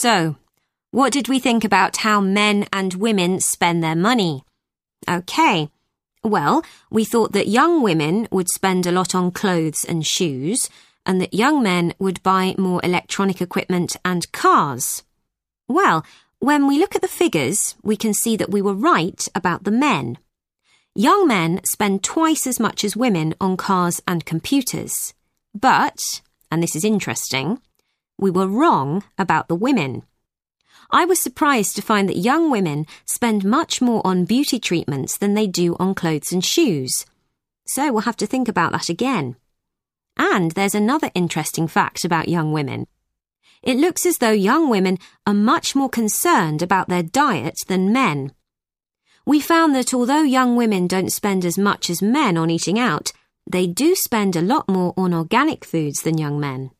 So, what did we think about how men and women spend their money? Okay. Well, we thought that young women would spend a lot on clothes and shoes, and that young men would buy more electronic equipment and cars. Well, when we look at the figures, we can see that we were right about the men. Young men spend twice as much as women on cars and computers. But, and this is interesting, we were wrong about the women. I was surprised to find that young women spend much more on beauty treatments than they do on clothes and shoes. So we'll have to think about that again. And there's another interesting fact about young women. It looks as though young women are much more concerned about their diet than men. We found that although young women don't spend as much as men on eating out, they do spend a lot more on organic foods than young men.